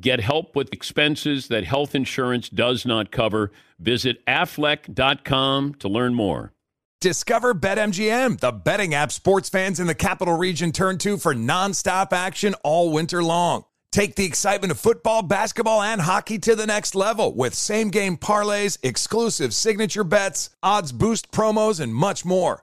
Get help with expenses that health insurance does not cover. Visit aflac.com to learn more. Discover BetMGM, the betting app sports fans in the capital region turn to for nonstop action all winter long. Take the excitement of football, basketball, and hockey to the next level with same game parlays, exclusive signature bets, odds boost promos, and much more.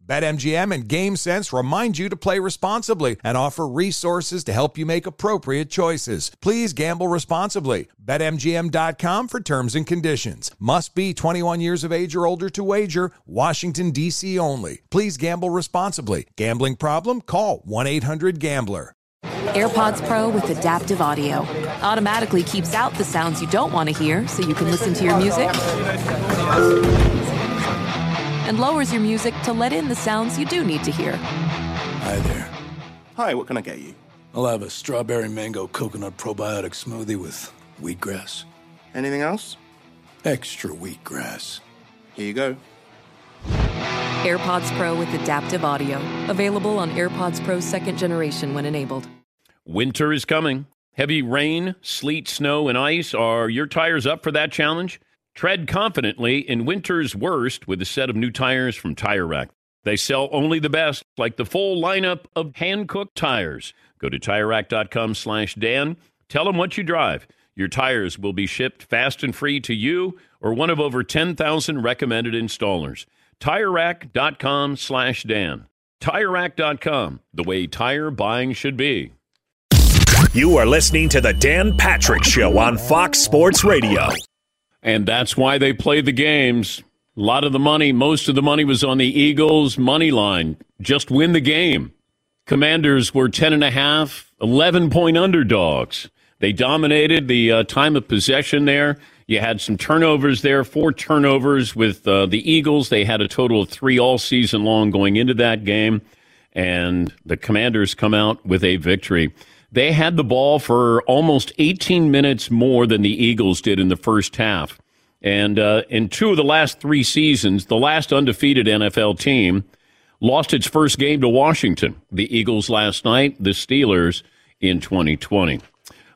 BetMGM and GameSense remind you to play responsibly and offer resources to help you make appropriate choices. Please gamble responsibly. BetMGM.com for terms and conditions. Must be 21 years of age or older to wager. Washington, D.C. only. Please gamble responsibly. Gambling problem? Call 1 800 Gambler. AirPods Pro with adaptive audio automatically keeps out the sounds you don't want to hear so you can listen to your music and lowers your music to let in the sounds you do need to hear. Hi there. Hi, what can I get you? I'll have a strawberry mango coconut probiotic smoothie with wheatgrass. Anything else? Extra wheatgrass. Here you go. AirPods Pro with adaptive audio. Available on AirPods Pro second generation when enabled. Winter is coming. Heavy rain, sleet, snow, and ice. Are your tires up for that challenge? Tread confidently in winter's worst with a set of new tires from Tire Rack. They sell only the best, like the full lineup of Hankook tires. Go to TireRack.com slash Dan. Tell them what you drive. Your tires will be shipped fast and free to you or one of over 10,000 recommended installers. TireRack.com slash Dan. TireRack.com, the way tire buying should be. You are listening to the Dan Patrick Show on Fox Sports Radio. And that's why they play the games. A lot of the money, most of the money was on the Eagles' money line. Just win the game. Commanders were 10.5, 11 point underdogs. They dominated the uh, time of possession there. You had some turnovers there, four turnovers with uh, the Eagles. They had a total of three all season long going into that game. And the Commanders come out with a victory. They had the ball for almost 18 minutes more than the Eagles did in the first half. And uh, in two of the last three seasons, the last undefeated NFL team lost its first game to Washington. The Eagles last night, the Steelers in 2020. All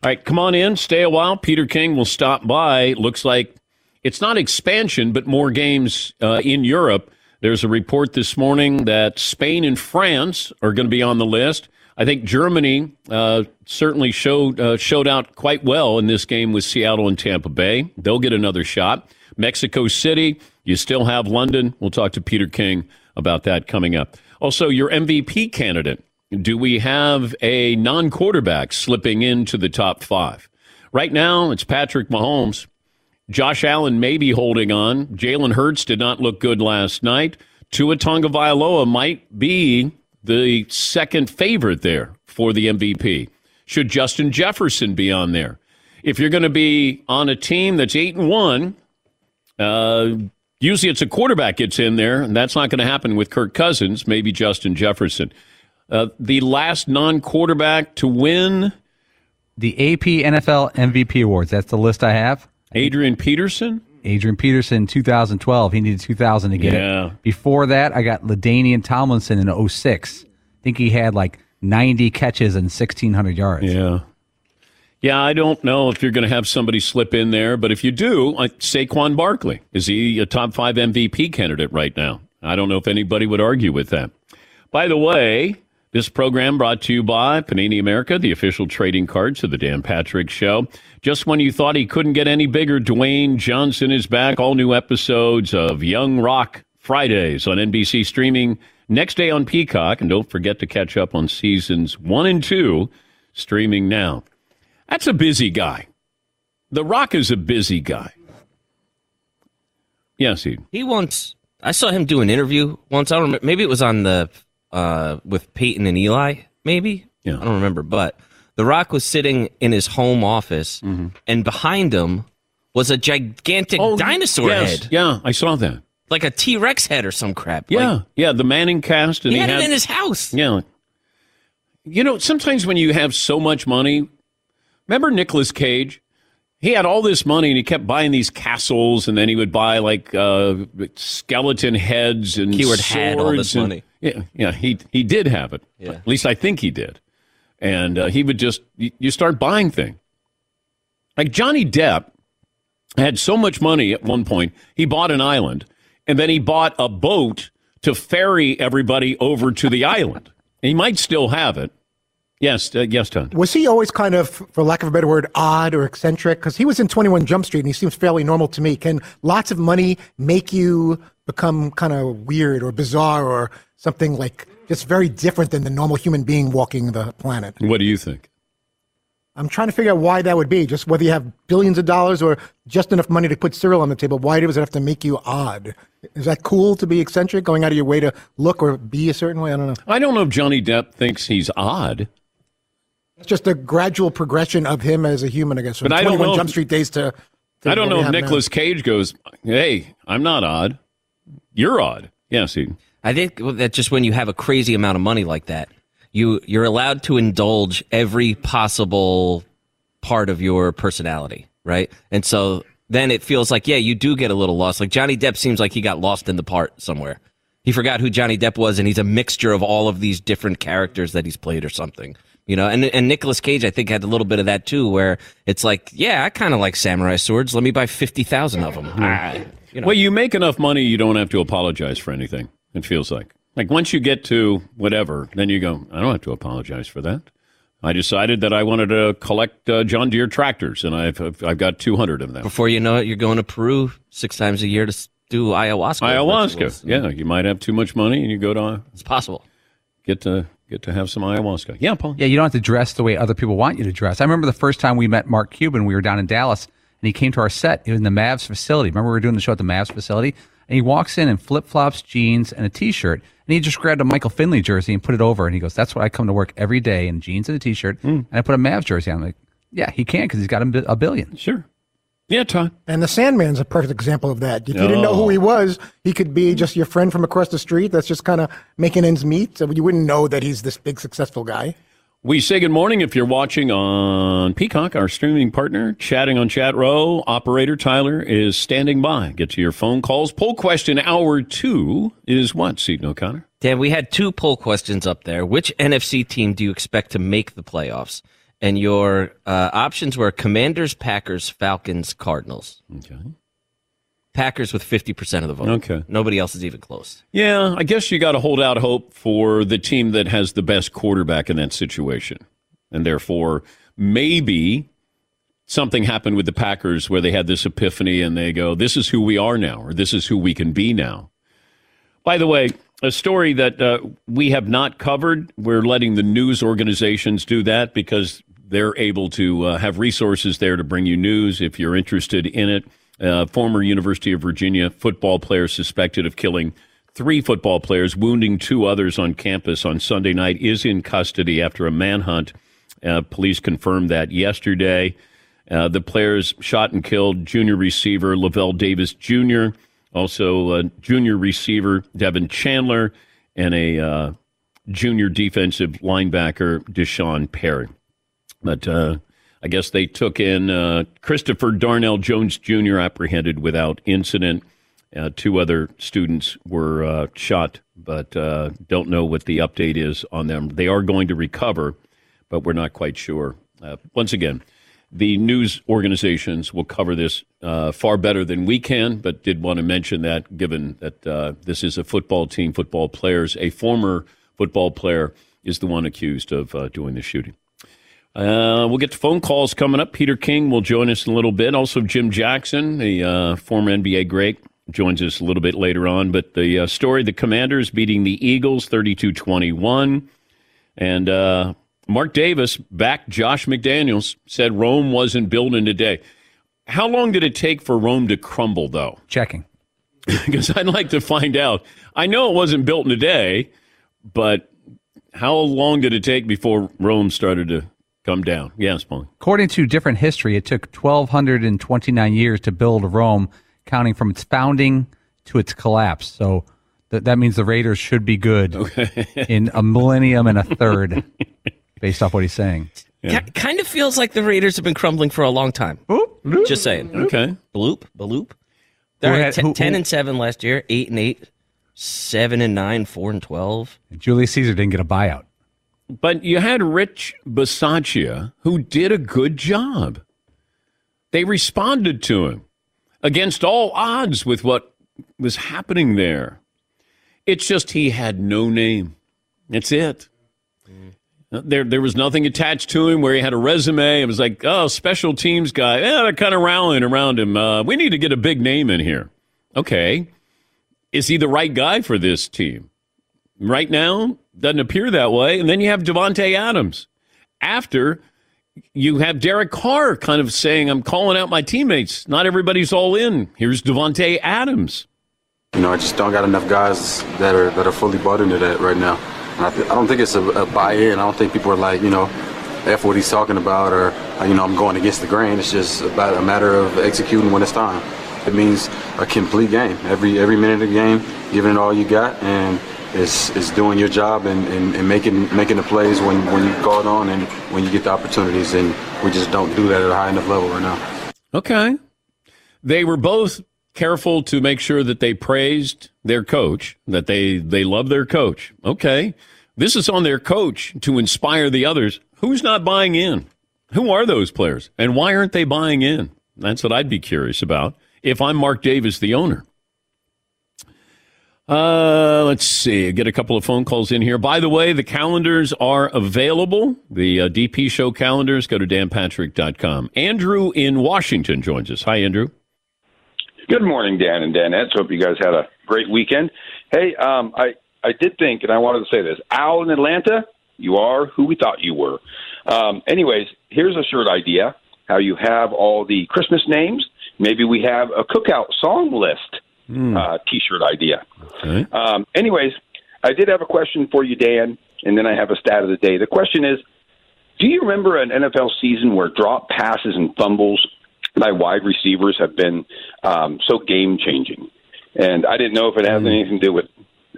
right, come on in, stay a while. Peter King will stop by. Looks like it's not expansion, but more games uh, in Europe. There's a report this morning that Spain and France are going to be on the list. I think Germany uh, certainly showed uh, showed out quite well in this game with Seattle and Tampa Bay. They'll get another shot. Mexico City, you still have London. We'll talk to Peter King about that coming up. Also, your MVP candidate. Do we have a non quarterback slipping into the top five? Right now, it's Patrick Mahomes. Josh Allen may be holding on. Jalen Hurts did not look good last night. Tua Tagovailoa might be the second favorite there for the MVP. Should Justin Jefferson be on there? If you're going to be on a team that's eight and one, uh, usually it's a quarterback gets in there, and that's not going to happen with Kirk Cousins. Maybe Justin Jefferson. Uh, the last non-quarterback to win the AP NFL MVP awards. That's the list I have. Adrian Peterson. Adrian Peterson, 2012. He needed 2,000 to get Yeah. it. Before that, I got LaDainian Tomlinson in 06. I think he had like 90 catches and 1,600 yards. Yeah. Yeah, I don't know if you're going to have somebody slip in there, but if you do, like Saquon Barkley, is he a top five MVP candidate right now? I don't know if anybody would argue with that. By the way, this program brought to you by Panini America, the official trading cards of the Dan Patrick Show. Just when you thought he couldn't get any bigger, Dwayne Johnson is back. All new episodes of Young Rock Fridays on NBC streaming Next day on Peacock, and don't forget to catch up on seasons one and two, streaming now. That's a busy guy. The Rock is a busy guy. Yes, he. He once, I saw him do an interview once. I don't remember. Maybe it was on the uh, with Peyton and Eli. Maybe. Yeah. I don't remember. But The Rock was sitting in his home office, Mm-hmm. and behind him was a gigantic dinosaur Oh, yes, head, Yeah, I saw that. like a T Rex head or some crap. Yeah, Like, yeah, the Manning cast, and he had, it in his house. Yeah. You know, sometimes when you have so much money, remember Nicolas Cage? He had all this money and he kept buying these castles, and then he would buy like uh, skeleton heads and Keyword had all this swords and- money. Yeah, yeah, he he did have it. Yeah. At least I think he did. And uh, he would just you, you start buying things. Like Johnny Depp had so much money at one point, he bought an island, and then he bought a boat to ferry everybody over to the island. He might still have it. Yes, uh, yes, Tom. Was he always kind of, for lack of a better word, odd or eccentric? Because he was in 21 Jump Street and he seems fairly normal to me. Can lots of money make you become kind of weird or bizarre or something like just very different than the normal human being walking the planet? What do you think? I'm trying to figure out why that would be. Just whether you have billions of dollars or just enough money to put cereal on the table. Why does it have to make you odd? Is that cool to be eccentric, going out of your way to look or be a certain way? I don't know. I don't know if Johnny Depp thinks he's odd. It's just a gradual progression of him as a human, I guess. From But I don't 21 know Jump if- Street days to. to I don't know we if have now. Nicolas Cage goes, "Hey, I'm not odd. You're odd." Yeah, he. I think that just when you have a crazy amount of money like that, you you're allowed to indulge every possible part of your personality, right? And so then it feels like yeah, you do get a little lost. Like Johnny Depp seems like he got lost in the part somewhere. He forgot who Johnny Depp was, and he's a mixture of all of these different characters that he's played or something. You know, and and Nicolas Cage, I think, had a little bit of that too, where it's like, yeah, I kind of like samurai swords. Let me buy fifty thousand of them. Ah, you know. Well, you make enough money, you don't have to apologize for anything. It feels like like once you get to whatever, then you go, "I don't have to apologize for that." I decided that I wanted to collect uh, John Deere tractors, and I've I've, I've got two hundred of them. Before you know it, you're going to Peru six times a year to do ayahuasca. Ayahuasca. rituals. Yeah, you might have too much money, and you go to It's possible. get to get to have some ayahuasca. Yeah, Paul. Yeah, you don't have to dress the way other people want you to dress. I remember the first time we met Mark Cuban, we were down in Dallas, and he came to our set. In the Mavs facility. Remember we were doing the show at the Mavs facility? And he walks in in flip flops, jeans, and a t shirt. And he just grabbed a Michael Finley jersey and put it over. And he goes, That's what I come to work every day in jeans and a t shirt. Hmm. And I put a Mavs jersey on. I'm like, Yeah, he can because he's got a, a billion. Sure. Yeah, Todd. And the Sandman's a perfect example of that. If you didn't know who he was, he could be just your friend from across the street that's just kind of making ends meet. So you wouldn't know that he's this big, successful guy. We say good morning if you're watching on Peacock, our streaming partner, chatting on Chat Row. Operator Tyler is standing by. Get to your phone calls. Poll question hour two is what, Seton O'Connor? Dan, we had two poll questions up there. Which NFC team do you expect to make the playoffs? And your uh, options were Commanders, Packers, Falcons, Cardinals. Okay. Packers with 50% of the vote. Okay. Nobody else is even close. Yeah, I guess you got to hold out hope for the team that has the best quarterback in that situation. And therefore, maybe something happened with the Packers where they had this epiphany and they go, this is who we are now, or this is who we can be now. By the way, a story that uh, we have not covered, we're letting the news organizations do that because they're able to uh, have resources there to bring you news if you're interested in it. Uh, former University of Virginia football player suspected of killing three football players, wounding two others on campus on Sunday night, is in custody after a manhunt. Uh, police confirmed that yesterday. Uh, the players shot and killed junior receiver Lavelle Davis Jr., also junior receiver Devin Chandler, and a uh, junior defensive linebacker Deshaun Perry. But uh, I guess they took in uh, Christopher Darnell Jones Jr., apprehended without incident. Uh, two other students were uh, shot, but uh, don't know what the update is on them. They are going to recover, but we're not quite sure. Uh, once again, the news organizations will cover this uh, far better than we can, but did want to mention that given that uh, this is a football team, football players, a former football player is the one accused of uh, doing the shooting. Uh, we'll get to phone calls coming up. Peter King will join us in a little bit. Also, Jim Jackson, the uh, former NBA great, joins us a little bit later on. But the uh, story the Commanders beating the Eagles 32 21. And uh, Mark Davis back Josh McDaniels said Rome wasn't built in a day. How long did it take for Rome to crumble, though? Checking. because I'd like to find out. I know it wasn't built in a day, but how long did it take before Rome started to come down? Yes, Paul. According to different history, it took 1,229 years to build Rome, counting from its founding to its collapse. So th- that means the Raiders should be good okay. in a millennium and a third, based off what he's saying. Yeah. kind of feels like the Raiders have been crumbling for a long time. Bloop, Just saying. Okay. Bloop, bloop. They're had, t- who, ten and seven last year, eight and eight, seven and nine, four and twelve. And Julius Caesar didn't get a buyout. But you had Rich Bisaccia, who did a good job. They responded to him against all odds with what was happening there. It's just he had no name. That's it. There, there was nothing attached to him where he had a resume. It was like, oh, special teams guy. Yeah, they're kind of rallying around him. Uh, we need to get a big name in here. Okay. Is he the right guy for this team? Right now, doesn't appear that way. And then you have Davante Adams. After you have Derek Carr kind of saying, I'm calling out my teammates. Not everybody's all in. Here's Davante Adams. You know, I just don't got enough guys that are that are fully bought into that right now. I, th- I, don't think it's a, a, buy-in. I don't think people are like, you know, F what he's talking about or, you know, I'm going against the grain. It's just about a matter of executing when it's time. It means a complete game. Every every minute of the game, giving it all you got, and it's, it's doing your job and, and, and making making the plays when, when you call it on and when you get the opportunities. And we just don't do that at a high enough level right now. Okay. They were both careful to make sure that they praised their coach, that they, they love their coach. Okay. This is on their coach to inspire the others. Who's not buying in? Who are those players? And why aren't they buying in? That's what I'd be curious about if I'm Mark Davis, the owner. Uh, let's see. Get a couple of phone calls in here. By the way, the calendars are available. The uh, DP show calendars. Go to danpatrick.com. Andrew in Washington joins us. Hi, Andrew. Good morning, Dan and Danettes. Hope you guys had a great weekend. Hey, um, I I did think, and I wanted to say this: Al in Atlanta, you are who we thought you were. Um, anyways, here's a shirt idea: how you have all the Christmas names. Maybe we have a cookout song list mm. uh, T-shirt idea. Okay. Um, anyways, I did have a question for you, Dan, and then I have a stat of the day. The question is: Do you remember an NFL season where drop passes and fumbles by wide receivers have been um, so game changing. And I didn't know if it has mm. anything to do with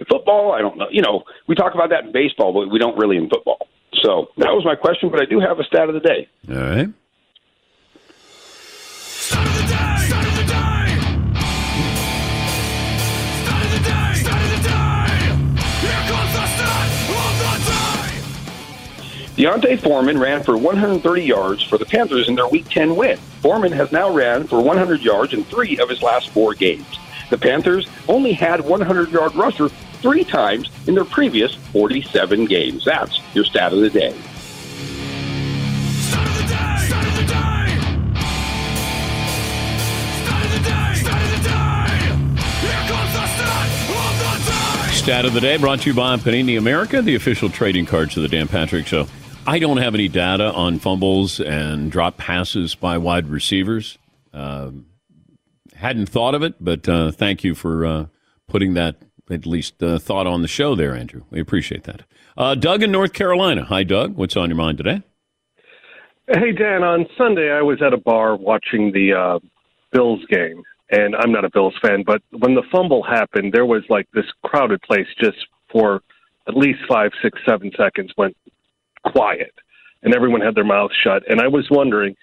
football. I don't know. You know, we talk about that in baseball, but we don't really in football. So that was my question, but I do have a stat of the day. All right. D'Onta Foreman ran for 130 yards for the Panthers in their Week 10 win. Foreman has now ran for 100 yards in three of his last four games. The Panthers only had 100 yard rusher three times in their previous 47 games. That's your stat of the day. Start of the day, start of the time. Here comes the start, one time. Stat of the day brought to you by Panini America, the official trading cards of the Dan Patrick Show. I don't have any data on fumbles and drop passes by wide receivers. Uh, hadn't thought of it, but uh, thank you for uh, putting that at least uh, thought on the show there, Andrew. We appreciate that. Uh, Doug in North Carolina. Hi, Doug. What's on your mind today? Hey, Dan. On Sunday, I was at a bar watching the uh, Bills game, and I'm not a Bills fan, but when the fumble happened, there was like this crowded place just for at least five, six, seven seconds went quiet, and everyone had their mouths shut. And I was wondering,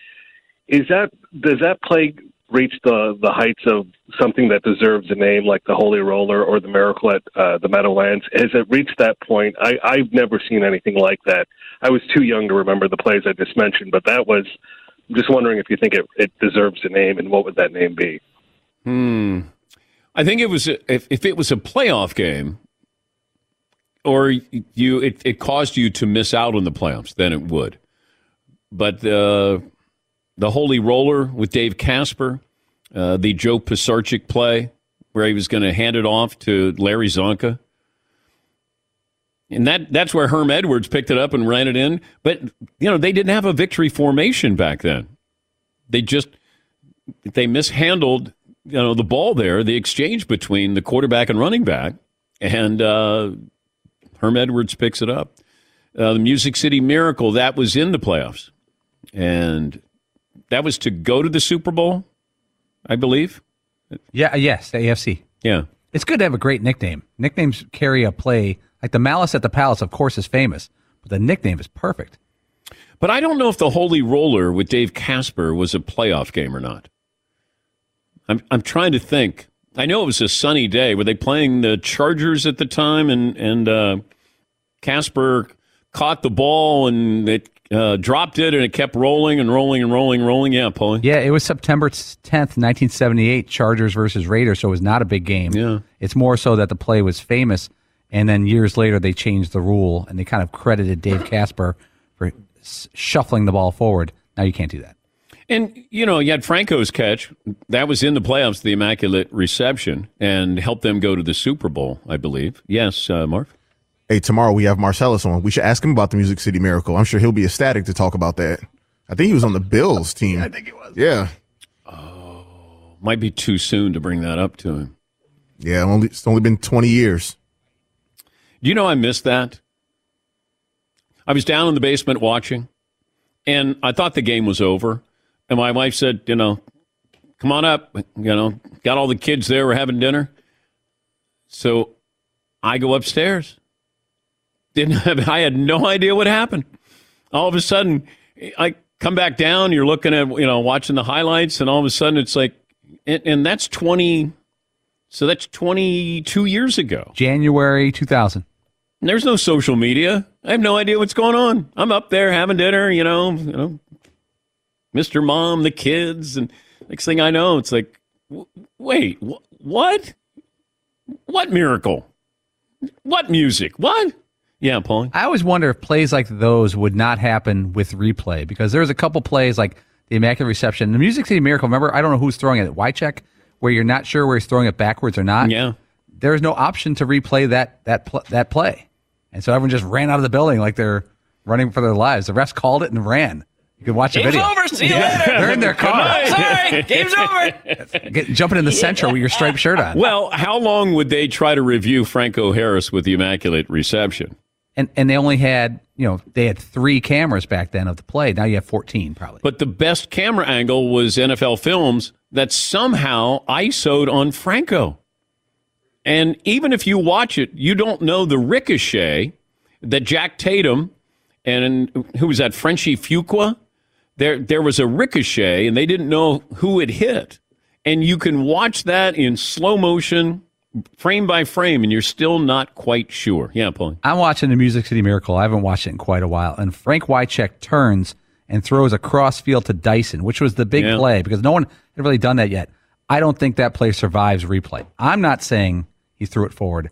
is that does that play reach the the heights of something that deserves a name like the Holy Roller or the Miracle at uh, the Meadowlands? Has it reached that point? I, I've never seen anything like that. I was too young to remember the plays I just mentioned, but that was. I'm just wondering if you think it, it deserves a name, and what would that name be? Hmm. I think it was if if it was a playoff game, or you it, it caused you to miss out on the playoffs, then it would. But the uh, the holy roller with Dave Casper, uh, the Joe Pisarcik play where he was going to hand it off to Larry Csonka. And that that's where Herm Edwards picked it up and ran it in. But you know, they didn't have a victory formation back then. They just they mishandled you know the ball there, the exchange between the quarterback and running back, and uh, Herm Edwards picks it up. Uh, the Music City Miracle that was in the playoffs, and that was to go to the Super Bowl, I believe. Yeah, yes, the AFC. Yeah, it's good to have a great nickname. Nicknames carry a play. Like the Malice at the Palace, of course, is famous, but the nickname is perfect. But I don't know if the Holy Roller with Dave Casper was a playoff game or not. I'm I'm trying to think. I know it was a sunny day. Were they playing the Chargers at the time? And and uh, Casper caught the ball and it uh, dropped it and it kept rolling and rolling and rolling and rolling. Yeah, Paulie. Yeah, it was September 10th, 1978, Chargers versus Raiders, so it was not a big game. Yeah. It's more so that the play was famous, and then years later they changed the rule and they kind of credited Dave Casper for shuffling the ball forward. Now you can't do that. And, you know, you had Franco's catch. That was in the playoffs, the Immaculate Reception, and helped them go to the Super Bowl, I believe. Yes, uh, Marv? Hey, tomorrow we have Marcellus on. We should ask him about the Music City Miracle. I'm sure he'll be ecstatic to talk about that. I think he was on the Bills team. I think he was. Yeah. Oh, might be too soon to bring that up to him. Yeah, only it's only been 20 years. Do you know I missed that? I was down in the basement watching, and I thought the game was over. And my wife said, you know, come on up. You know, got all the kids there. We're having dinner. So I go upstairs. Didn't have, I had no idea what happened. All of a sudden, I come back down. You're looking at, you know, watching the highlights, and all of a sudden it's like, and, and that's 20, so that's 22 years ago. January 2000. And there's no social media. I have no idea what's going on. I'm up there having dinner, you know, you know, Mr. Mom, the kids, and next thing I know, it's like, w- wait, wh- what? What miracle? What music? What? Yeah, Paul. I always wonder if plays like those would not happen with replay because there's a couple plays like the Immaculate Reception, the Music City Miracle. Remember, I don't know who's throwing it. At Wycheck, where you're not sure where he's throwing it backwards or not. Yeah. There's no option to replay that that pl- that play, and so everyone just ran out of the building like they're running for their lives. The refs called it and ran. You can watch the video. Game's video. over. See you Yeah. later. They're in their car. Sorry, game's over. Get, jumping in the center with your striped shirt on. Well, how long would they try to review Franco Harris with the Immaculate Reception? And and they only had you know they had three cameras back then of the play. Now you have fourteen probably. But the best camera angle was NFL Films that somehow ISO'd on Franco. And even if you watch it, you don't know the ricochet that Jack Tatum and who was that, Frenchie Fuqua? There, there was a ricochet, and they didn't know who it hit. And you can watch that in slow motion, frame by frame, and you're still not quite sure. Yeah, Paul. I'm watching the Music City Miracle. I haven't watched it in quite a while. And Frank Wycheck turns and throws a cross field to Dyson, which was the big Yeah. play because no one had really done that yet. I don't think that play survives replay. I'm not saying he threw it forward,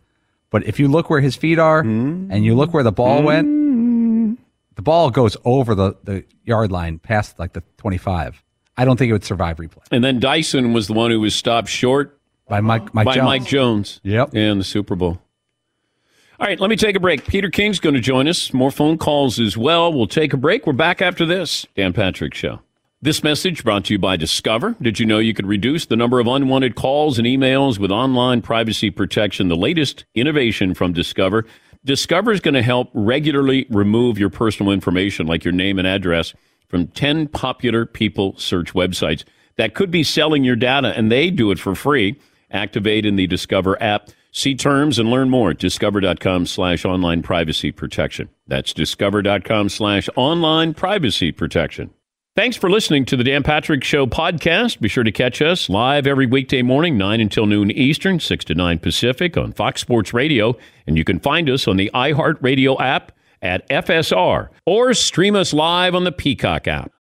but if you look where his feet are mm-hmm. and you look where the ball mm-hmm. went, the ball goes over the, the yard line past like the 25. I don't think it would survive replay. And then Dyson was the one who was stopped short by Mike, Mike by Jones. Mike Jones. Yep. In the Super Bowl. All right, let me take a break. Peter King's going to join us. More phone calls as well. We'll take a break. We're back after this. Dan Patrick Show. This message brought to you by Discover. Did you know you could reduce the number of unwanted calls and emails with online privacy protection? The latest innovation from Discover. Discover is going to help regularly remove your personal information, like your name and address, from 10 popular people search websites that could be selling your data, and they do it for free. Activate in the Discover app. See terms and learn more at discover.com slash online privacy protection. That's discover.com slash online privacy protection. Thanks for listening to the Dan Patrick Show podcast. Be sure to catch us live every weekday morning, 9 until noon Eastern, 6 to 9 Pacific on Fox Sports Radio. And you can find us on the iHeartRadio app at FSR or stream us live on the Peacock app.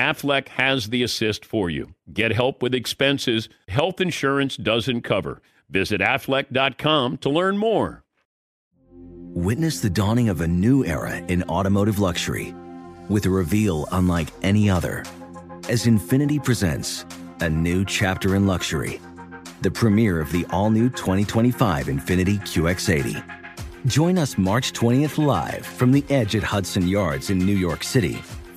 Aflac has the assist for you. Get help with expenses health insurance doesn't cover. Visit aflac.com to learn more. Witness the dawning of a new era in automotive luxury with a reveal unlike any other as Infiniti presents a new chapter in luxury, the premiere of the all new 2025 Infiniti QX80. Join us March 20th live from the edge at Hudson Yards in New York City,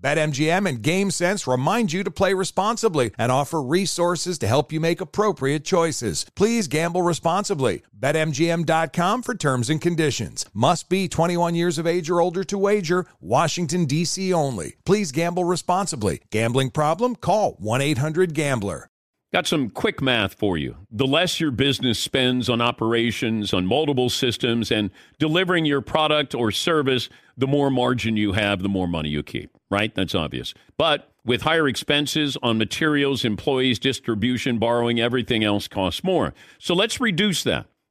BetMGM and GameSense remind you to play responsibly and offer resources to help you make appropriate choices. Please gamble responsibly. BetMGM.com for terms and conditions. Must be 21 years of age or older to wager. Washington, D.C. only. Please gamble responsibly. Gambling problem? Call 1 800 Gambler. Got some quick math for you. The less your business spends on operations, on multiple systems, and delivering your product or service, the more margin you have, the more money you keep, right? That's obvious. But with higher expenses on materials, employees, distribution, borrowing, everything else costs more. So let's reduce that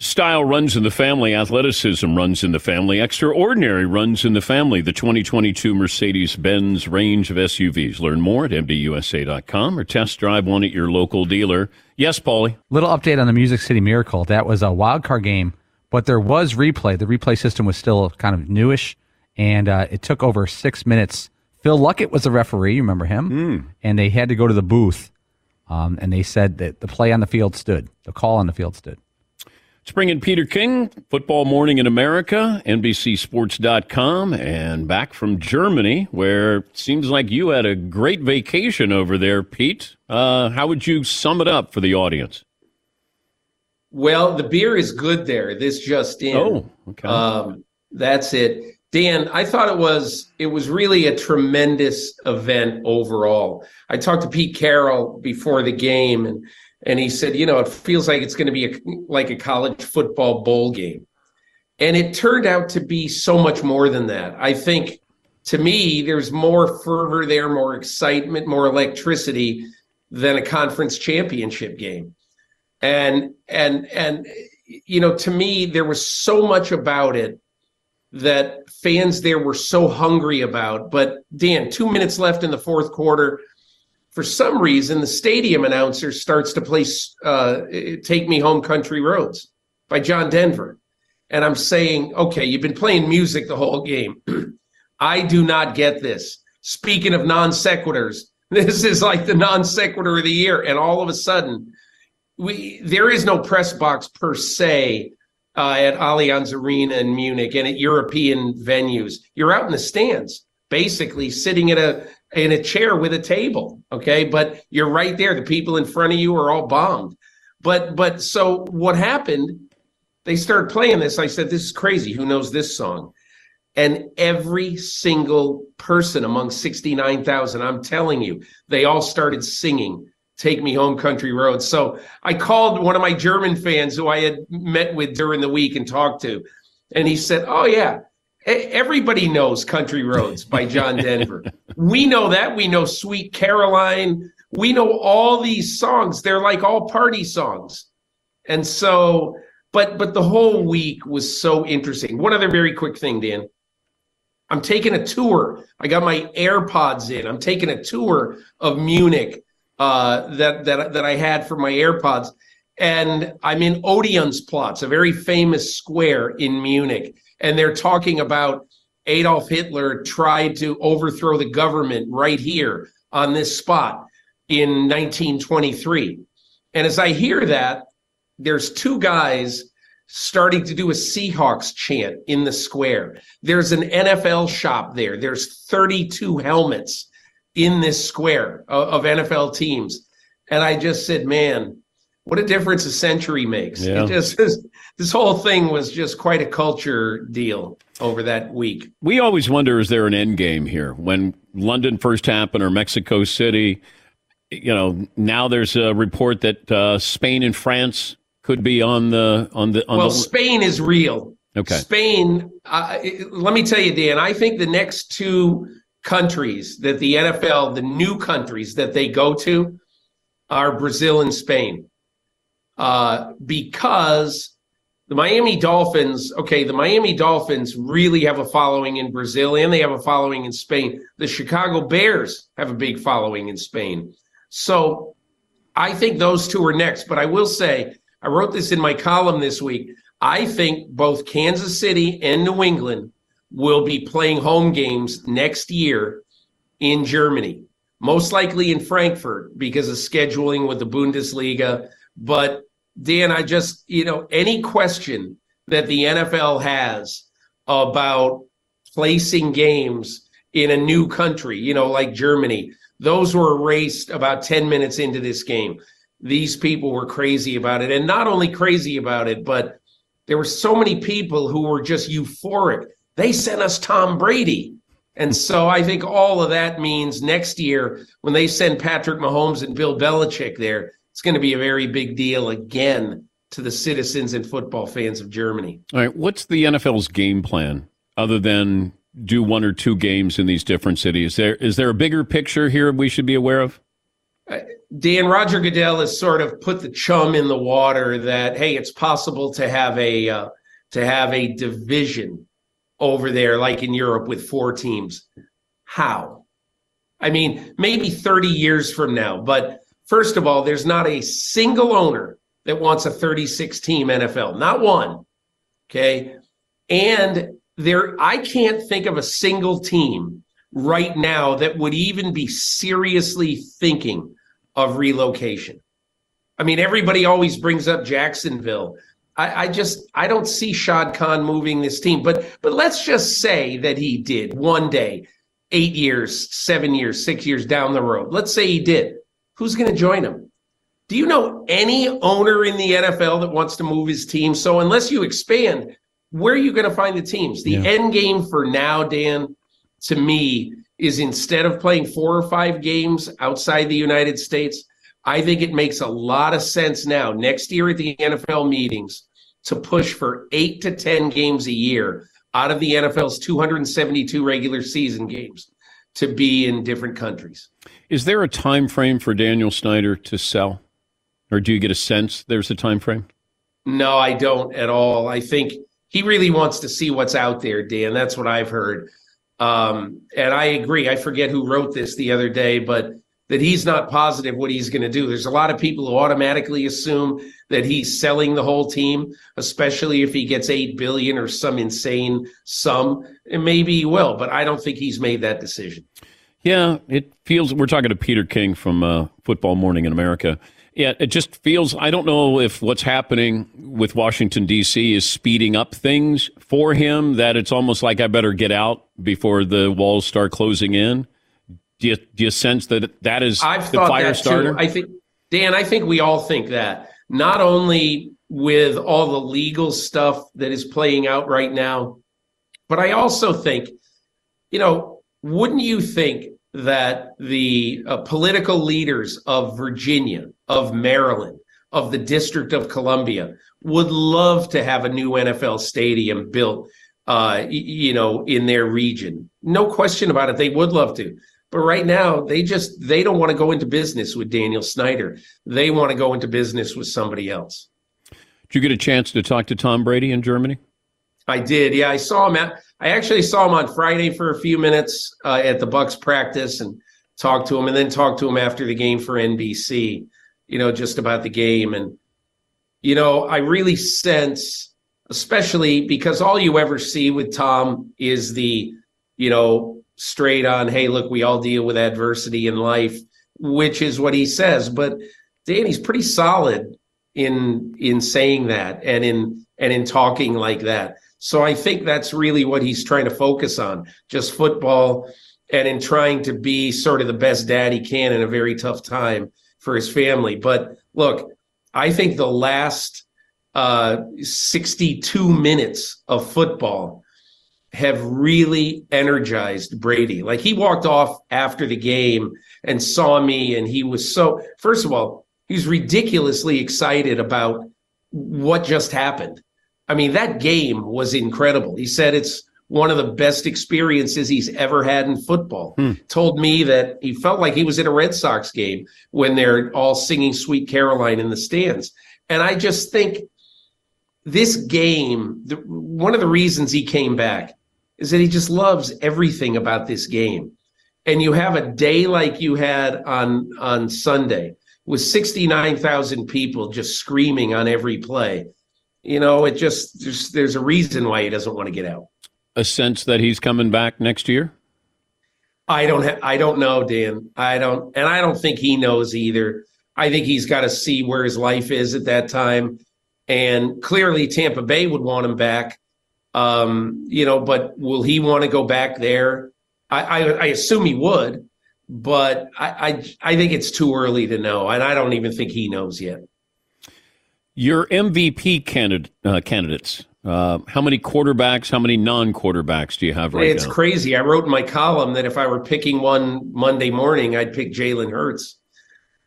Style runs in the family. Athleticism runs in the family. Extraordinary runs in the family. The 2022 Mercedes Benz range of SUVs. Learn more at MBUSA.com or test drive one at your local dealer. Yes, Paulie. Little update on the Music City Miracle. That was a wild card game, but there was replay. The replay system was still kind of newish, and uh, it took over six minutes. Phil Luckett was the referee. You remember him? Mm. And they had to go to the booth, um, and they said that the play on the field stood. The call on the field stood. Let's bring in Peter King, Football Morning in America, NBCSports.com, and back from Germany, where it seems like you had a great vacation over there, Pete. Uh, how would you sum it up for the audience? Well, the beer is good there. This just in. Oh, okay. Um, that's it. Dan, I thought it was it was really a tremendous event overall. I talked to Pete Carroll before the game and and he said, you know, it feels like it's going to be a, like a college football bowl game. And it turned out to be so much more than that. I think to me, there's more fervor there, more excitement, more electricity than a conference championship game. And and and you know, to me, there was so much about it that fans there were so hungry about. But Dan, two minutes left in the fourth quarter. For some reason, the stadium announcer starts to play uh, "Take Me Home, Country Roads" by John Denver, and I'm saying, okay, you've been playing music the whole game. I do not get this. Speaking of non sequiturs, this is like the non sequitur of the year, and all of a sudden, we there is no press box per se uh, at Allianz Arena in Munich and at European venues. You're out in the stands, basically sitting in a in a chair with a table. Okay, but you're right there. The people in front of you are all bombed. But but so what happened? They started playing this. I said, "This is crazy. Who knows this song?" And every single person among 69,000, I'm telling you, they all started singing Take Me Home Country Roads. So I called one of my German fans who I had met with during the week and talked to. And he said, Oh, yeah, everybody knows Country Roads by John Denver. we know that. We know Sweet Caroline. We know all these songs. They're like all party songs. And so, but but the whole week was so interesting. One other very quick thing, Dan. I'm taking a tour. I got my AirPods in. I'm taking a tour of Munich uh, that that that I had for my AirPods, and I'm in Odeonsplatz, a very famous square in Munich, and they're talking about Adolf Hitler tried to overthrow the government right here on this spot in 1923. And as I hear that, there's two guys starting to do a Seahawks chant in the square. There's an NFL shop there. There's 32 helmets in this square of, of NFL teams. And I just said, man, what a difference a century makes. Yeah. It just this, this whole thing was just quite a culture deal over that week. We always wonder is there an end game here? When London first happened or Mexico City, you know, now there's a report that uh, Spain and France could be on the on the on well, the Spain is real. Okay. Spain. Uh, let me tell you, Dan. I think the next two countries that the NFL, the new countries that they go to, are Brazil and Spain, uh, because the Miami Dolphins. Okay, the Miami Dolphins really have a following in Brazil, and they have a following in Spain. The Chicago Bears have a big following in Spain. So I think those two are next. But I will say I wrote this in my column this week. I think both Kansas City and New England will be playing home games next year in Germany, most likely in Frankfurt because of scheduling with the Bundesliga. But Dan, I just, you know, any question that the NFL has about placing games in a new country, you know, like Germany, those were erased about 10 minutes into this game these people were crazy about it. And not only crazy about it, but there were so many people who were just euphoric. They sent us Tom Brady. And so I think all of that means next year, when they send Patrick Mahomes and Bill Belichick there, it's going to be a very big deal again to the citizens and football fans of Germany. All right. What's the NFL's game plan other than do one or two games in these different cities? There is there a bigger picture here we should be aware of? Dan Roger Goodell has sort of put the chum in the water that hey, it's possible to have a uh, to have a division over there like in Europe with four teams. How? I mean, maybe 30 years from now, but first of all, there's not a single owner that wants a 36 team NFL, not one. Okay? And there I can't think of a single team right now that would even be seriously thinking of relocation. I mean, everybody always brings up Jacksonville. I, I, just I don't see Shad Khan moving this team. But but let's just say that he did one day, eight years, seven years, six years down the road. Let's say he did. Who's going to join him? Do you know any owner in the NFL that wants to move his team? So unless you expand, where are you going to find the teams? The yeah. end game for now, Dan, to me, is instead of playing four or five games outside the United States, I think it makes a lot of sense now, next year at the NFL meetings, to push for eight to 10 games a year out of the NFL's 272 regular season games to be in different countries. Is there a time frame for Daniel Snyder to sell? Or do you get a sense there's a time frame? No, I don't at all. I think he really wants to see what's out there, Dan. That's what I've heard. Um, and I agree. I forget who wrote this the other day, but that he's not positive what he's going to do. There's a lot of people who automatically assume that he's selling the whole team, especially if he gets 8 billion or some insane sum. And maybe he will, but I don't think he's made that decision. Yeah, it feels we're talking to Peter King from uh, Football Morning in America. Yeah, it just feels I don't know if what's happening with Washington D.C. is speeding up things for him that it's almost like I better get out before the walls start closing in. Do you, do you sense that that is I've the thought fire that starter? Too. I think Dan, I think we all think that. Not only with all the legal stuff that is playing out right now, but I also think, you know, wouldn't you think that the uh, political leaders of Virginia, of Maryland, of the District of Columbia would love to have a new NFL stadium built, uh, you know, in their region. No question about it. They would love to. But right now, they just they don't want to go into business with Daniel Snyder. They want to go into business with somebody else. Did you get a chance to talk to Tom Brady in Germany? I did. Yeah, I saw him. At, I actually saw him on Friday for a few minutes uh, at the Bucks practice and talked to him, and then talked to him after the game for NBC. You know, just about the game, and you know, I really sense, especially because all you ever see with Tom is the, you know, straight on, hey, look, we all deal with adversity in life, which is what he says. But Danny's pretty solid in in saying that and in and in talking like that. So I think that's really what he's trying to focus on, just football and in trying to be sort of the best dad he can in a very tough time for his family. But look, I think the last uh, 62 minutes of football have really energized Brady. Like he walked off after the game and saw me, and he was so, first of all, he's ridiculously excited about what just happened. I mean, that game was incredible. He said it's one of the best experiences he's ever had in football. Hmm. Told me that he felt like he was in a Red Sox game when they're all singing Sweet Caroline in the stands. And I just think this game, the, one of the reasons he came back is that he just loves everything about this game. And you have a day like you had on on Sunday with 69,000 people just screaming on every play. You know, it just there's, there's a reason why he doesn't want to get out. A sense that he's coming back next year? I don't ha- I don't know, Dan. I don't and I don't think he knows either. I think he's got to see where his life is at that time. And clearly Tampa Bay would want him back. Um, you know, but will he want to go back there? I, I, I assume he would, but I, I I think it's too early to know, and I don't even think he knows yet. Your MVP candidate, uh, candidates. Uh, how many quarterbacks? How many non-quarterbacks do you have right it's now? crazy. I wrote in my column that if I were picking one Monday morning, I'd pick Jalen Hurts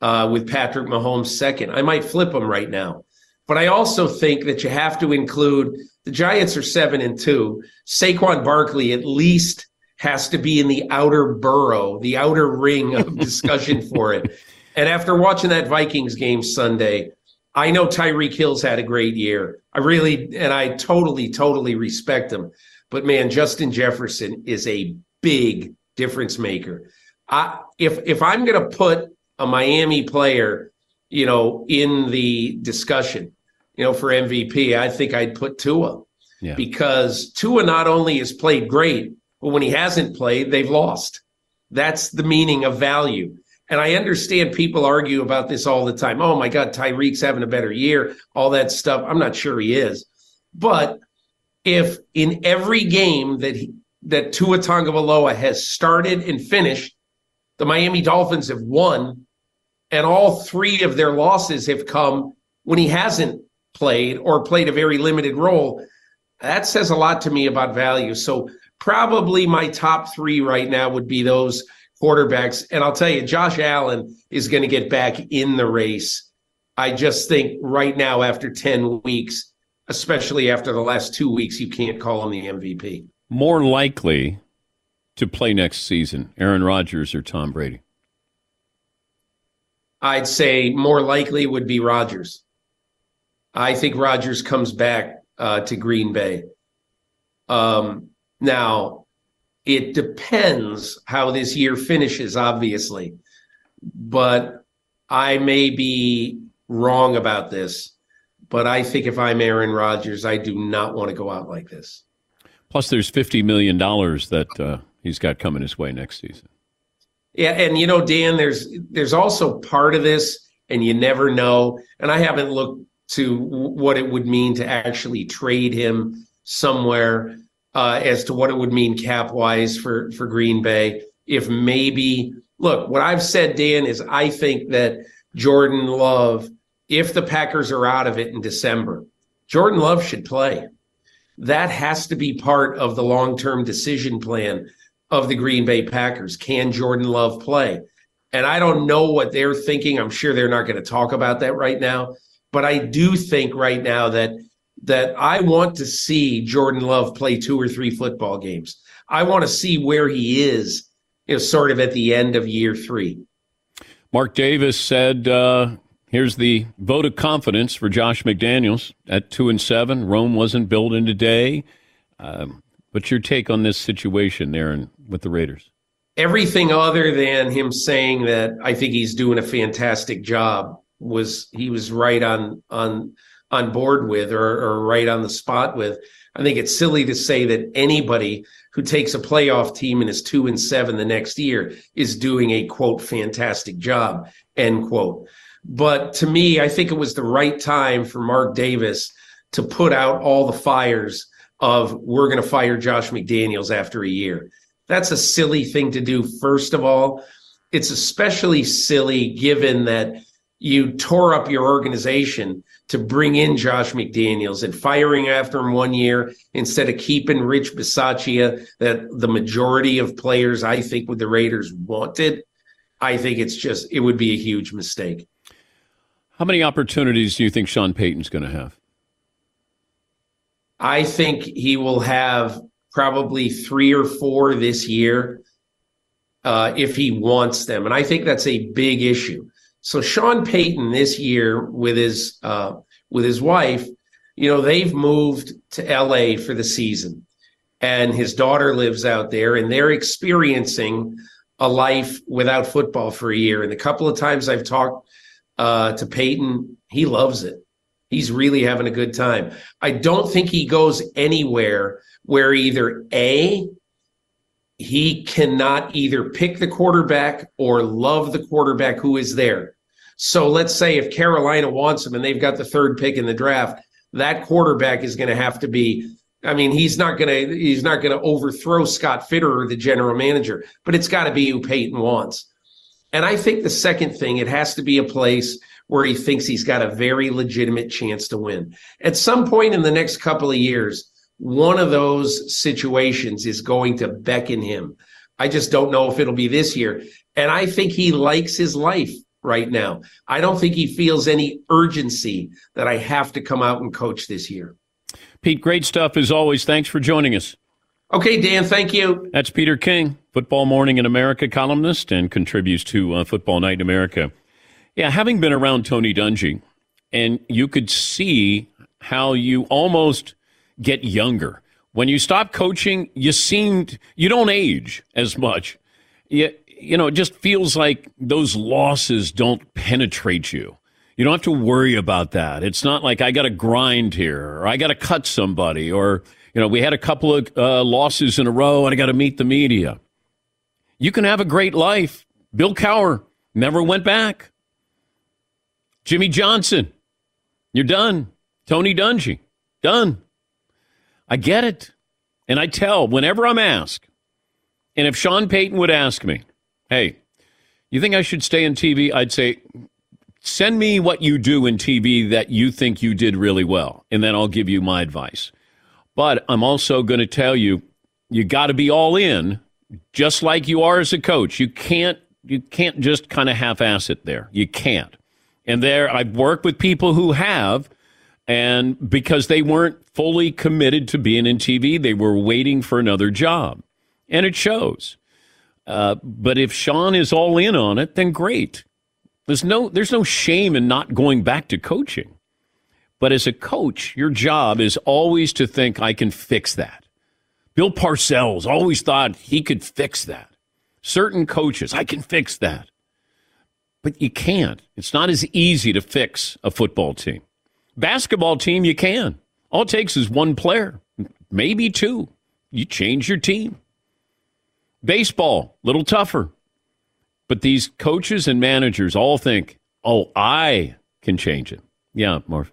uh, with Patrick Mahomes second. I might flip him right now, but I also think that you have to include the Giants are seven and two. Saquon Barkley at least has to be in the outer borough, the outer ring of discussion for it. And after watching that Vikings game Sunday, I know Tyreek Hill's had a great year. I really, and I totally, totally respect him. But man, Justin Jefferson is a big difference maker. I, if if I'm going to put a Miami player, you know, in the discussion, you know, for MVP, I think I'd put Tua Yeah. because Tua not only has played great, but when he hasn't played, they've lost. That's the meaning of value. And I understand people argue about this all the time. Oh my God, Tyreek's having a better year, all that stuff. I'm not sure he is. But if in every game that he, that Tua Tagovailoa has started and finished, the Miami Dolphins have won, and all three of their losses have come when he hasn't played or played a very limited role. That says a lot to me about value. So probably my top three right now would be those quarterbacks. And I'll tell you, Josh Allen is going to get back in the race. I just think right now, after 10 weeks, especially after the last two weeks. You can't call him the MVP. More likely to play next season, Aaron Rodgers or Tom Brady? I'd say more likely would be Rodgers. I think Rodgers comes back uh, to Green Bay. Um, now, it depends how this year finishes, obviously, but I may be wrong about this. But I think if I'm Aaron Rodgers, I do not want to go out like this. Plus, there's fifty million dollars that uh, he's got coming his way next season. Yeah, and you know, Dan, there's there's also part of this, and you never know. And I haven't looked to what it would mean to actually trade him somewhere uh, as to what it would mean cap wise for for Green Bay. If maybe look, what I've said, Dan, is I think that Jordan Love, if the Packers are out of it in December, Jordan Love should play. That has to be part of the long term decision plan of the Green Bay Packers. Can Jordan Love play? And I don't know what they're thinking. I'm sure they're not going to talk about that right now. But I do think right now that that I want to see Jordan Love play two or three football games. I want to see where he is, you know, sort of at the end of year three. Mark Davis said, uh, "Here's the vote of confidence for Josh McDaniels at two and seven. Rome wasn't built in a day. Um, What's your take on this situation there and with the Raiders? Everything other than him saying that I think he's doing a fantastic job was he was right on on on board with or, or right on the spot with. I think it's silly to say that anybody who takes a playoff team and is two and seven the next year is doing a quote fantastic job end quote. But to me, I think it was the right time for Mark Davis to put out all the fires of we're going to fire Josh McDaniels after a year. That's a silly thing to do, first of all. It's especially silly given that you tore up your organization to bring in Josh McDaniels and firing after him one year instead of keeping Rich Bisaccia that the majority of players I think with the Raiders wanted. I think it's just it would be a huge mistake. How many opportunities do you think Sean Payton's going to have? I think he will have probably three or four this year uh, if he wants them. And I think that's a big issue. So Sean Payton this year with his uh, with his wife, you know, they've moved to LA for the season. And his daughter lives out there and they're experiencing a life without football for a year. And the couple of times I've talked uh, to Payton, he loves it. He's really having a good time. I don't think he goes anywhere where either A, he cannot either pick the quarterback or love the quarterback who is there. So let's say if Carolina wants him and they've got the third pick in the draft, that quarterback is going to have to be I mean, he's not going to he's not going to overthrow Scott Fitterer, the general manager, but it's got to be who Payton wants. And I think the second thing, it has to be a place where he thinks he's got a very legitimate chance to win. At some point in the next couple of years, one of those situations is going to beckon him. I just don't know if it'll be this year. And I think he likes his life right now. I don't think he feels any urgency that I have to come out and coach this year. Pete, great stuff as always. Thanks for joining us. Okay, Dan, thank you. That's Peter King, Football Morning in America columnist and contributes to uh, Football Night in America. Yeah, having been around Tony Dungy, and you could see how you almost get younger. When you stop coaching, you seemed you don't age as much. You, you know, it just feels like those losses don't penetrate you. You don't have to worry about that. It's not like I got to grind here or I got to cut somebody or, you know, we had a couple of uh, losses in a row and I got to meet the media. You can have a great life. Bill Cowher never went back. Jimmy Johnson, you're done. Tony Dungy, done. I get it. And I tell whenever I'm asked, and if Sean Payton would ask me, hey, you think I should stay in TV? I'd say, send me what you do in TV that you think you did really well, and then I'll give you my advice. But I'm also going to tell you, you got to be all in, just like you are as a coach. You can't you can't just kind of half-ass it there. You can't. And there, I've worked with people who have, And because they weren't fully committed to being in TV, they were waiting for another job. And it shows. Uh, but if Sean is all in on it, then great. There's no there's no shame in not going back to coaching. But as a coach, your job is always to think I can fix that. Bill Parcells always thought he could fix that. Certain coaches, I can fix that. But you can't. It's not as easy to fix a football team. Basketball team, you can. All it takes is one player, maybe two. You change your team. Baseball, little tougher. But these coaches and managers all think, oh, I can change it. Yeah, Marv.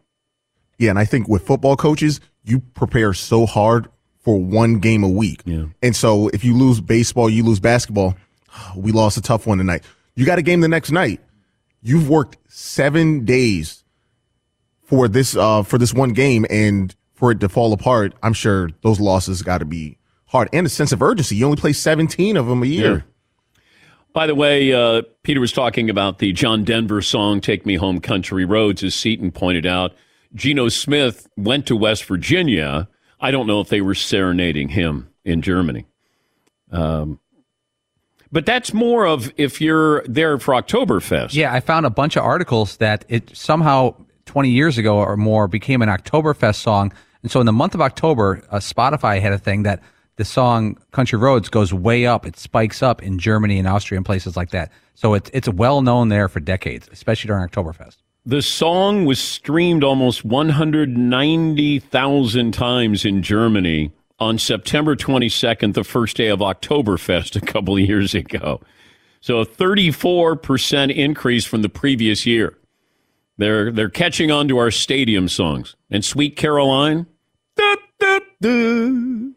Yeah, and I think with football coaches, you prepare so hard for one game a week. Yeah. And so if you lose baseball, you lose basketball. We lost a tough one tonight. You got a game the next night. You've worked seven days for this uh for this one game and for it to fall apart, I'm sure those losses got to be hard. And a sense of urgency. You only play 17 of them a year. Yeah. By the way, uh, Peter was talking about the John Denver song "Take Me Home, Country Roads." As Seton pointed out, Geno Smith went to West Virginia. I don't know if they were serenading him in Germany. Um, but that's more of if you're there for Oktoberfest. Yeah, I found a bunch of articles that it somehow 20 years ago or more became an Oktoberfest song. And so in the month of October, uh, Spotify had a thing that the song Country Roads goes way up. It spikes up in Germany and Austria and places like that. So it's, it's well known there for decades, especially during Oktoberfest. The song was streamed almost 190,000 times in Germany on September 22nd, the first day of Oktoberfest a couple of years ago. So a 34% increase from the previous year. They're they're catching on to our stadium songs. And Sweet Caroline. Da, da, da.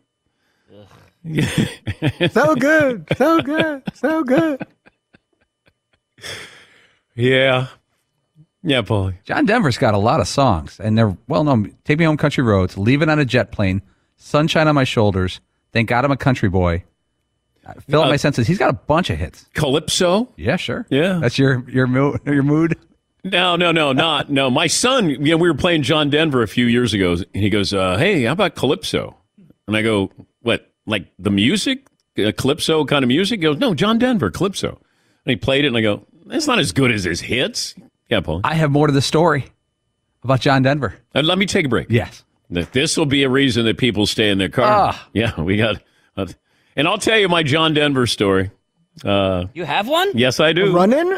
so good, so good, so good. Yeah. Yeah, Paulie. John Denver's got a lot of songs, and they're well known. Take Me Home Country Roads, Leaving on a Jet Plane, Sunshine on My Shoulders, Thank God I'm a Country Boy. Uh, Fill up Uh, my senses. He's got a bunch of hits. Calypso? Yeah, sure. Yeah. That's your your mood. Your mood. No, no, no, not no. My son, you know, we were playing John Denver a few years ago, and he goes, uh, "Hey, how about Calypso?" And I go, "What? Like the music, uh, Calypso kind of music?" He goes, "No, John Denver, Calypso." And he played it, and I go, "That's not as good as his hits." Yeah, Paul. I have more to the story about John Denver. Uh, let me take a break. Yes. This will be a reason that people stay in their car. Ah. Yeah, we got. Uh, and I'll tell you my John Denver story. Uh, You have one? yes, I do. Run in?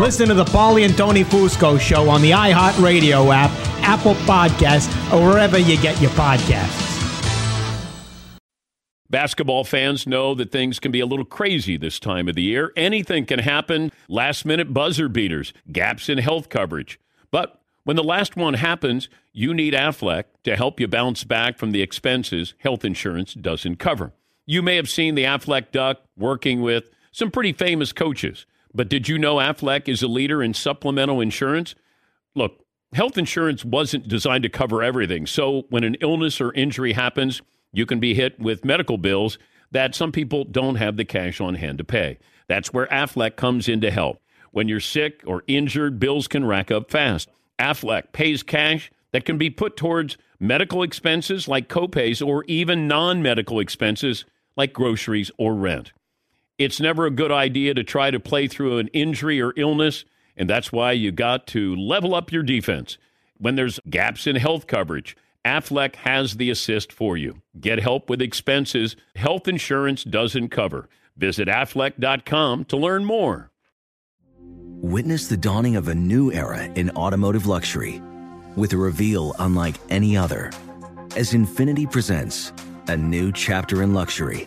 Listen to the Paulie and Tony Fusco show on the iHeartRadio app, Apple Podcasts, or wherever you get your podcasts. Basketball fans know that things can be a little crazy this time of the year. Anything can happen last minute buzzer beaters, gaps in health coverage. But when the last one happens, you need Aflac to help you bounce back from the expenses health insurance doesn't cover. You may have seen the Aflac Duck working with some pretty famous coaches, but did you know Aflac is a leader in supplemental insurance? Look, health insurance wasn't designed to cover everything. So when an illness or injury happens, you can be hit with medical bills that some people don't have the cash on hand to pay. That's where Aflac comes in to help. When you're sick or injured, bills can rack up fast. Aflac pays cash that can be put towards medical expenses like copays or even non medical expenses like groceries or rent. It's never a good idea to try to play through an injury or illness, and that's why you got to level up your defense. When there's gaps in health coverage, Aflac has the assist for you. Get help with expenses health insurance doesn't cover. Visit aflac.com to learn more. Witness the dawning of a new era in automotive luxury with a reveal unlike any other as Infiniti presents a new chapter in luxury,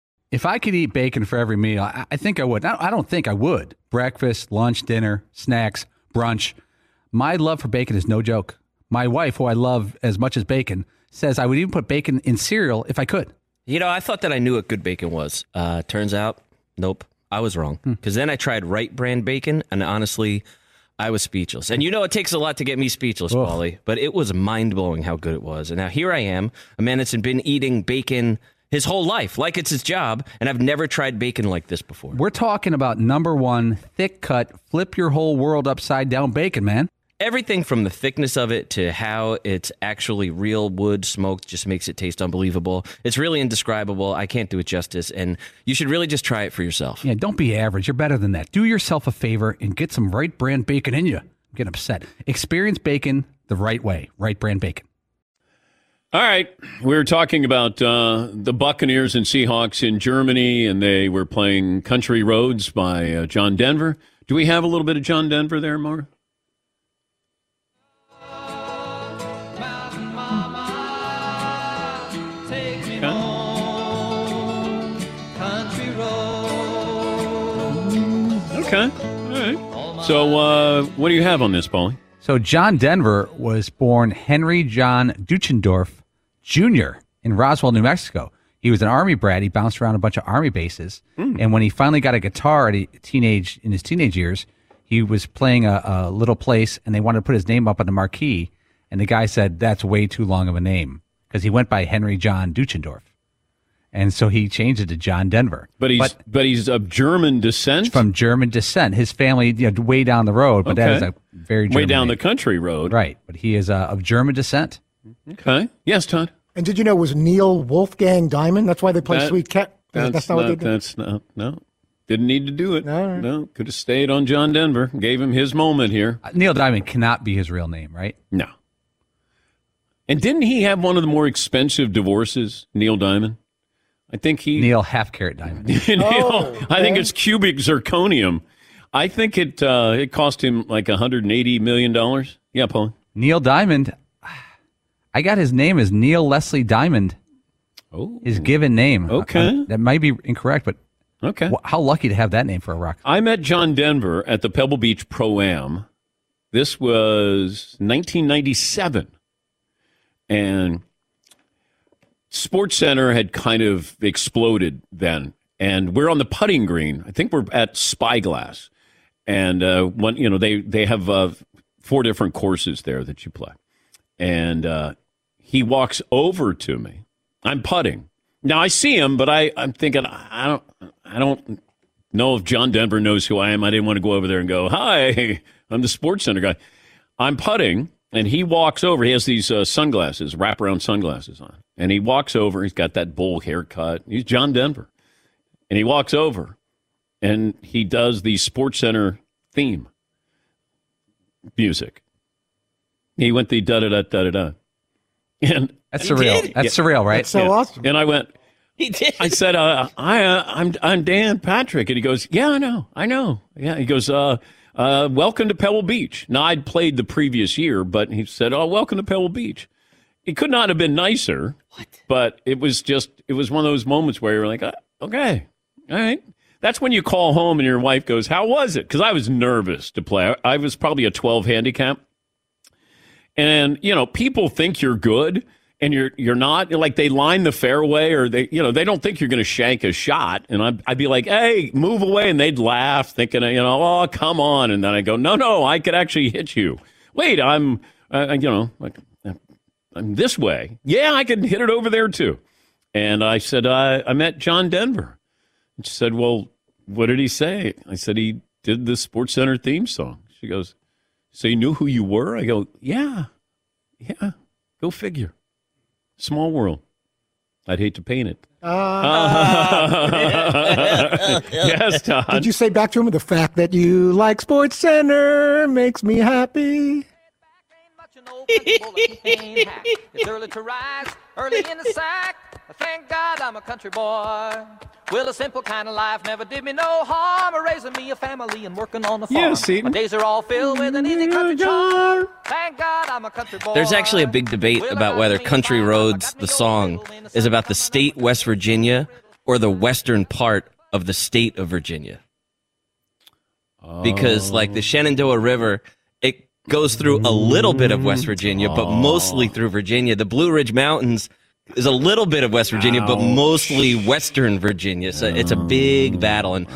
If I could eat bacon for every meal, I, I think I would. I don't think I would. Breakfast, lunch, dinner, snacks, brunch. My love for bacon is no joke. My wife, who I love as much as bacon, says I would even put bacon in cereal if I could. You know, I thought that I knew what good bacon was. Uh, turns out, nope, I was wrong. Because then I tried right brand bacon, and honestly, I was speechless. And you know, it takes a lot to get me speechless. Paulie, but it was mind blowing how good it was. And now here I am, a man that's been eating bacon his whole life, like it's his job, and I've never tried bacon like this before. We're talking about number one, thick cut, flip your whole world upside down bacon, man. Everything from the thickness of it to how it's actually real wood smoked just makes it taste unbelievable. It's really indescribable. I can't do it justice, and you should really just try it for yourself. Yeah, don't be average. You're better than that. Do yourself a favor and get some right brand bacon in you. Get upset. Experience bacon the right way. Right brand bacon. All right. We were talking about uh, the Buccaneers and Seahawks in Germany, and they were playing Country Roads by uh, John Denver. Do we have a little bit of John Denver there, road. Okay. All right. So, uh, what do you have on this, Paulie? So John Denver was born Henry John Deutschendorf Jr. in Roswell, New Mexico. He was an army brat. He bounced around a bunch of army bases, and when he finally got a guitar at a teenage in his teenage years, he was playing a, a little place, and they wanted to put his name up on the marquee, and the guy said that's way too long of a name because he went by Henry John Deutschendorf, and so he changed it to John Denver. But he's but, he's of German descent. from German descent. His family, you know, way down the road, but that is a very German way down name. the country road. Right, but he is uh, of German descent. Okay. Yes, Todd. And did you know it was Neil Wolfgang Diamond? That's why they play That- Sweet Cat. That's, That's, not what they not, did. that's not, no. Didn't need to do it. No, could have stayed on John Denver. Gave him his moment here. Uh, Neil Diamond cannot be his real name, right? No. And didn't he have one of the more expensive divorces, Neil Diamond? I think he Neil Half carat Diamond. Neil, Oh, I think it's cubic zirconium. I think it uh, it cost him like 180 million dollars. Yeah, Paul. Neil Diamond. I got his name as Neil Leslie Diamond. Oh, his given name. Okay. Uh, that might be incorrect, but okay. wh- how lucky to have that name for a rock. I met John Denver at the Pebble Beach Pro Am. This was 1997. And SportsCenter had kind of exploded then. And we're on the putting green. I think we're at Spyglass. And uh, one, you know, they they have uh, four different courses there that you play. And uh, he walks over to me. I'm putting, Now I see him, but I, I'm thinking I don't I don't know if John Denver knows who I am. I didn't want to go over there and go, "Hi, I'm the SportsCenter guy." I'm putting, and he walks over. He has these uh, sunglasses, wraparound sunglasses on, and he walks over. He's got that bowl haircut. He's John Denver, and he walks over, and he does the SportsCenter theme music. He went the da da da da da da, and That's surreal. did? That's surreal, right? That's so awesome. And I went. He did. I said, uh, "I, uh, I'm, I'm Dan Patrick," and he goes, "Yeah, I know, I know." Yeah, he goes, uh, uh, "Welcome to Pebble Beach." Now I'd played the previous year, but he said, "Oh, welcome to Pebble Beach." It could not have been nicer. What? But it was just, it was one of those moments where you're like, uh, "Okay, all right." That's when you call home and your wife goes, "How was it?" Because I was nervous to play. I, I was probably a 12 handicap, and you know, people think you're good and you're you're not like they line the fairway or they you know they don't think you're going to shank a shot. And I'd, I'd be like hey move away. And they'd laugh thinking you know oh come on. And then I go no no I could actually hit you. Wait I'm uh, you know like I'm this way. Yeah I could hit it over there too. And I said I I met John Denver. And she said well what did he say? I said he did the SportsCenter theme song. She goes so you knew who you were I go yeah yeah go figure Small world. I'd hate to paint it. Ah. yes, Todd. Did you say back to him the fact that you like SportsCenter makes me happy? It's early to rise, early in the sack. Thank God I'm a country boy. Well, a simple kind of life never did me no harm. Raising me a family and working on the farm. Yeah, see. My days are all filled with an easy country charm. Thank God I'm a country boy. There's actually a big debate about whether Country Roads, the song, is about the state West Virginia or the western part of the state of Virginia. Because, like, the oh. Shenandoah River, it goes through a little bit of West Virginia, but mostly through Virginia. The Blue Ridge Mountains is a little bit of West Virginia, but mostly Western Virginia. So it's a big battle, and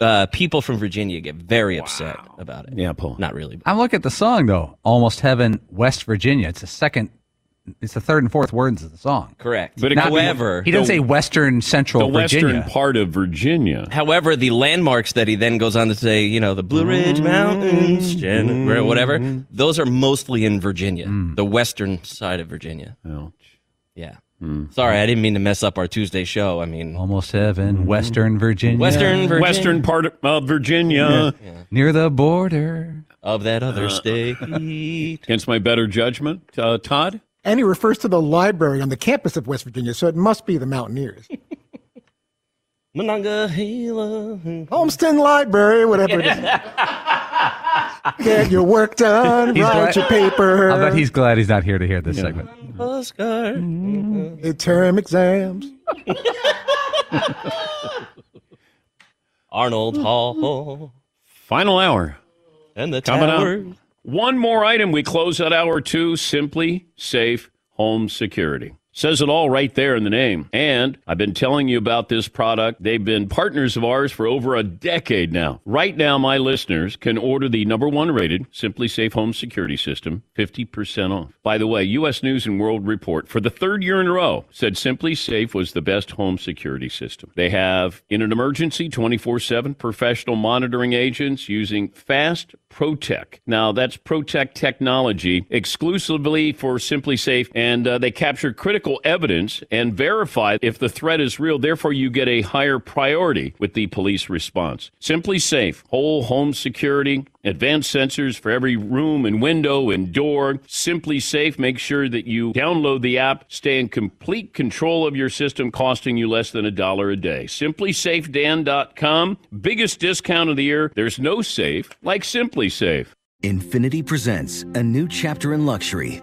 uh, people from Virginia get very upset about it. Yeah, Paul. Not really. I'm looking at the song though. Almost Heaven, West Virginia. It's the second. It's the third and fourth words of the song. Correct. But Not- However, he doesn't say Western Central Virginia. the Virginia. western part of Virginia. However, the landmarks that he then goes on to say, you know, the Blue Ridge mm-hmm. Mountains, Shen- or mm-hmm. whatever, those are mostly in Virginia, mm. the western side of Virginia. Yeah. Mm-hmm. Sorry, I didn't mean to mess up our Tuesday show. I mean, Almost Heaven, Western Virginia. Western Virginia. Western part of Virginia. Near the border. of that other Uh, state. Against my better judgment, uh, Todd. And he refers to the library on the campus of West Virginia, so it must be the Mountaineers. Monongahela. Homestead Library, whatever it is. Get your work done, He's write glad- your paper. I bet he's glad he's not here to hear this segment. Oscar. Mm-hmm. Midterm exams. Arnold Hall. Final hour. And the Coming tower. up. One more item. We close out hour two. SimpliSafe Home Security. Says it all right there in the name. And I've been telling you about this product. They've been partners of ours for over a decade now. Right now, my listeners can order the number one rated SimpliSafe Home Security System, 50% off. By the way, U.S. News and World Report, for the third year in a row, said SimpliSafe was the best home security system. They have, in an emergency, 24 7 professional monitoring agents using fast Protect. Now, that's Protect technology exclusively for SimpliSafe, and uh, they capture critical evidence and verify if the threat is real. Therefore, you get a higher priority with the police response. SimpliSafe, whole home security, advanced sensors for every room and window and door. SimpliSafe, make sure that you download the app, stay in complete control of your system, costing you less than a dollar a day. SimpliSafeDan.com, biggest discount of the year. There's no safe like Simply Safe. Infiniti presents a new chapter in luxury,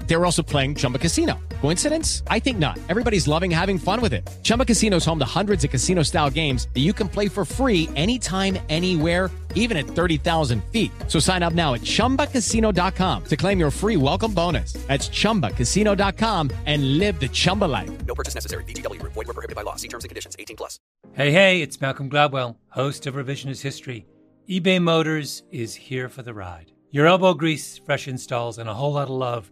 They were also playing Chumba Casino. Coincidence? I think not. Everybody's loving having fun with it. Chumba Casino is home to hundreds of casino style games that you can play for free anytime, anywhere, even at 30,000 feet. So sign up now at chumbacasino.com to claim your free welcome bonus. That's chumbacasino.com and live the Chumba life. No purchase necessary. VGW. Void were prohibited by law. See terms and conditions. 18 plus. Hey, hey, it's Malcolm Gladwell, host of Revisionist History. eBay Motors is here for the ride. Your elbow grease, fresh installs, and a whole lot of love